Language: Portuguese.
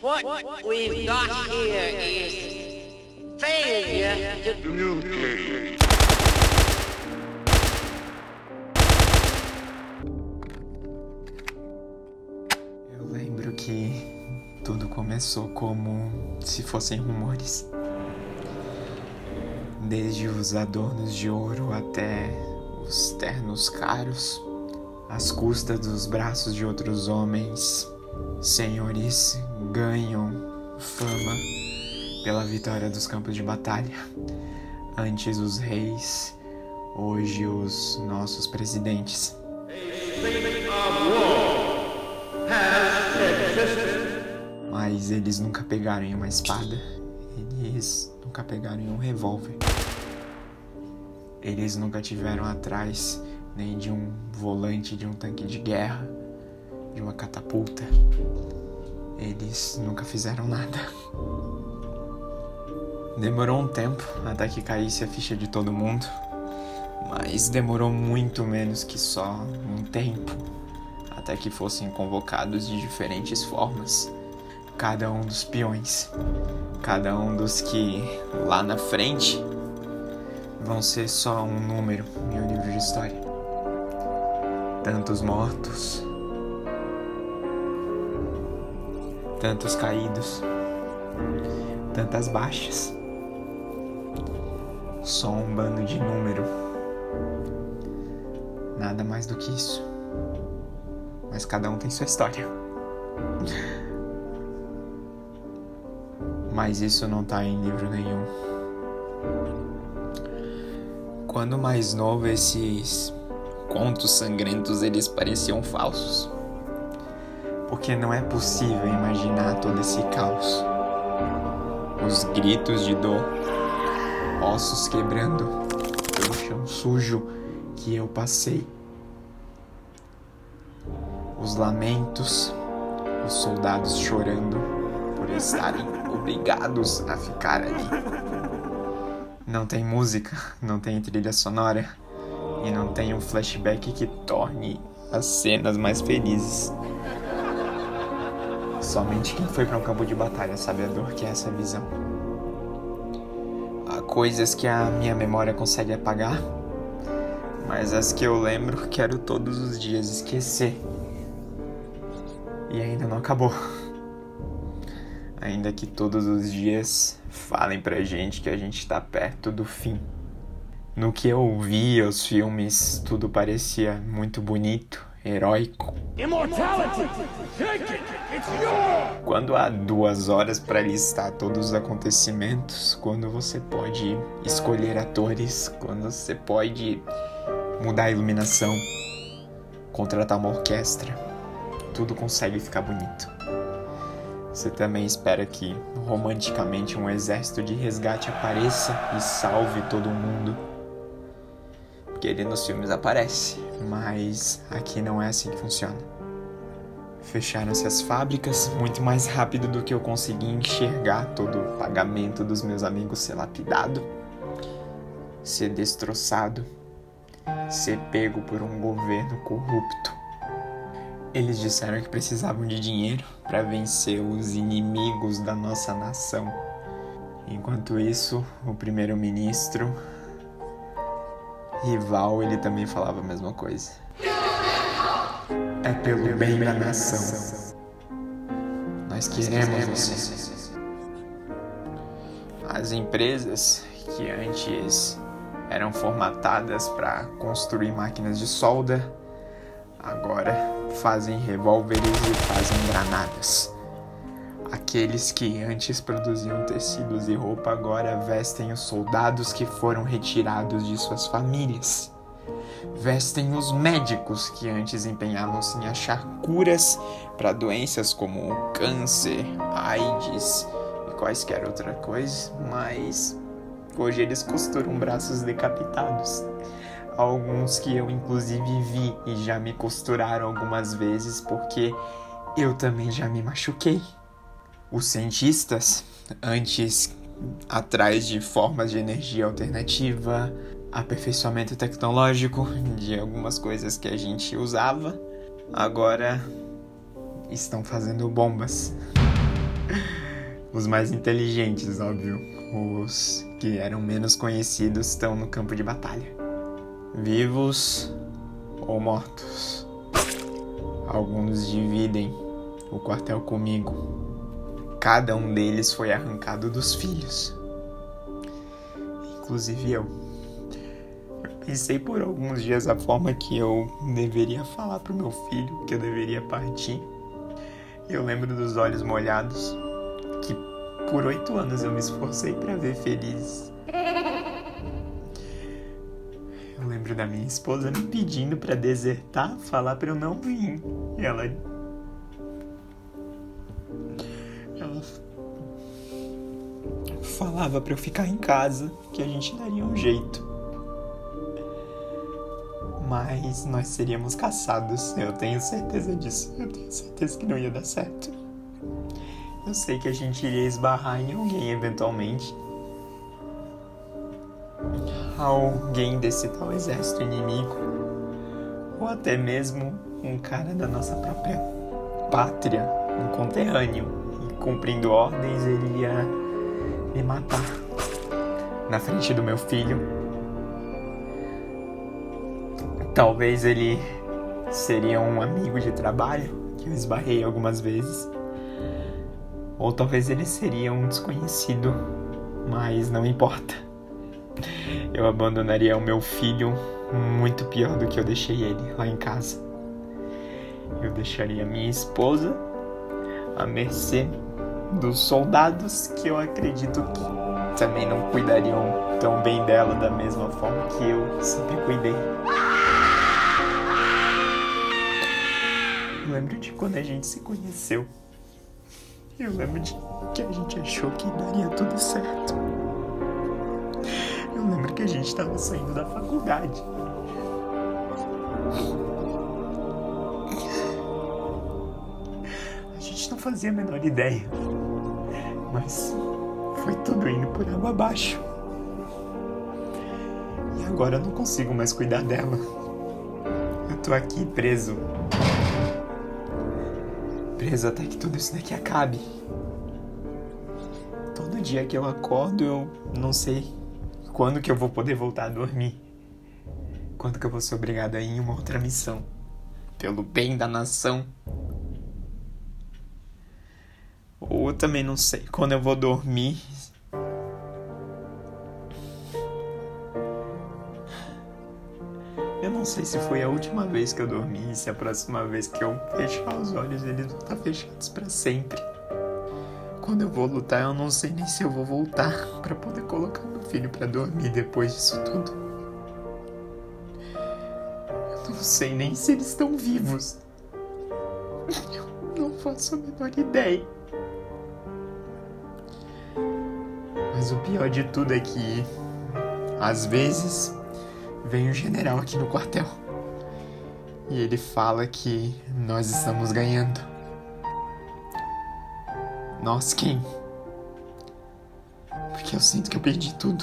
what we've got here is failure to Communicate. Eu lembro que tudo começou como se fossem rumores. Desde os adornos de ouro até os ternos caros, às custas dos braços de outros homens, senhores ganham fama pela vitória dos campos de batalha. Antes os reis, hoje os nossos presidentes. Mas eles nunca pegaram em uma espada, eles nunca pegaram em um revólver. Eles nunca tiveram atrás nem de um volante de um tanque de guerra, de uma catapulta. Eles nunca fizeram nada. Demorou um tempo até que caísse a ficha de todo mundo, mas demorou muito menos que só um tempo até que fossem convocados de diferentes formas. Cada um dos peões, cada um dos que lá na frente vão ser só um número em um livro de história. Tantos mortos, tantos caídos, tantas baixas. Só um bando de número. Nada mais do que isso. Mas cada um tem sua história. Mas isso não tá em livro nenhum. Quando mais novo, esses contos sangrentos eles pareciam falsos. Porque não é possível imaginar todo esse caos. Os gritos de dor, ossos quebrando, pelo chão sujo que eu passei. Os lamentos, os soldados chorando por estarem obrigados a ficar ali. Não tem música, não tem trilha sonora e não tem um flashback que torne as cenas mais felizes. Somente quem foi para um campo de batalha sabe a dor que é essa visão. Há coisas que a minha memória consegue apagar, mas as que eu lembro quero todos os dias esquecer. E ainda não acabou. Ainda que todos os dias falem pra gente que a gente tá perto do fim. No que eu vi os filmes, tudo parecia muito bonito, heróico. Quando há duas horas para listar todos os acontecimentos, quando você pode escolher atores, quando você pode mudar a iluminação, contratar uma orquestra, tudo consegue ficar bonito. Você também espera que romanticamente um exército de resgate apareça e salve todo mundo. Porque ele nos filmes aparece, mas aqui não é assim que funciona. Fecharam-se as fábricas muito mais rápido do que eu consegui enxergar todo o pagamento dos meus amigos ser lapidado, ser destroçado, ser pego por um governo corrupto. Eles disseram que precisavam de dinheiro para vencer os inimigos da nossa nação. Enquanto isso, o primeiro-ministro rival, ele também falava a mesma coisa. É pelo bem da nação. Nós queremos. As empresas que antes eram formatadas para construir máquinas de solda, agora fazem revólveres e fazem granadas. Aqueles que antes produziam tecidos e roupa agora vestem os soldados que foram retirados de suas famílias. Vestem os médicos que antes empenhavam-se em achar curas para doenças como câncer, AIDS e quaisquer outra coisa, mas hoje eles costuram braços decapitados. Alguns que eu inclusive vi e já me costuraram algumas vezes porque eu também já me machuquei. Os cientistas, antes atrás de formas de energia alternativa, aperfeiçoamento tecnológico de algumas coisas que a gente usava, agora estão fazendo bombas. Os mais inteligentes, óbvio. Os que eram menos conhecidos estão no campo de batalha. Vivos ou mortos. Alguns dividem o quartel comigo. Cada um deles foi arrancado dos filhos. Inclusive eu. Eu pensei por alguns dias a forma que eu deveria falar pro meu filho que eu deveria partir. Eu lembro dos olhos molhados, que por oito anos eu me esforcei para ver felizes. Eu lembro da minha esposa me pedindo para desertar, falar para eu não vir. E ela ela falava para eu ficar em casa, que a gente daria um jeito. Mas nós seríamos caçados, eu tenho certeza disso. Eu tenho certeza que não ia dar certo. Eu sei que a gente iria esbarrar em alguém eventualmente. Alguém desse tal exército inimigo. Ou até mesmo um cara da nossa própria pátria, um conterrâneo. E cumprindo ordens, ele ia me matar na frente do meu filho. Talvez ele seria um amigo de trabalho que eu esbarrei algumas vezes. Ou talvez ele seria um desconhecido, mas não importa. Eu abandonaria o meu filho muito pior do que eu deixei ele lá em casa. Eu deixaria minha esposa à mercê dos soldados que eu acredito que também não cuidariam tão bem dela da mesma forma que eu sempre cuidei. Eu lembro de quando a gente se conheceu. Eu lembro de que a gente achou que daria tudo certo. Eu lembro que a gente estava saindo da faculdade. Fazia a menor ideia. Mas foi tudo indo por água abaixo. E agora eu não consigo mais cuidar dela. Eu tô aqui preso. Preso até que tudo isso daqui acabe. Todo dia que eu acordo, eu não sei quando que eu vou poder voltar a dormir. Quando que eu vou ser obrigado a ir em uma outra missão. Pelo bem da nação. Ou eu também não sei quando eu vou dormir. Eu não sei se foi a última vez que eu dormi, se a próxima vez que eu fechar os olhos eles vão estar fechados para sempre. Quando eu vou lutar, eu não sei nem se eu vou voltar para poder colocar meu filho para dormir depois disso tudo. Eu não sei nem se eles estão vivos. Eu não faço a menor ideia. Mas o pior de tudo é que, às vezes, vem o general aqui no quartel e ele fala que nós estamos ganhando. Nós quem? Porque eu sinto que eu perdi tudo.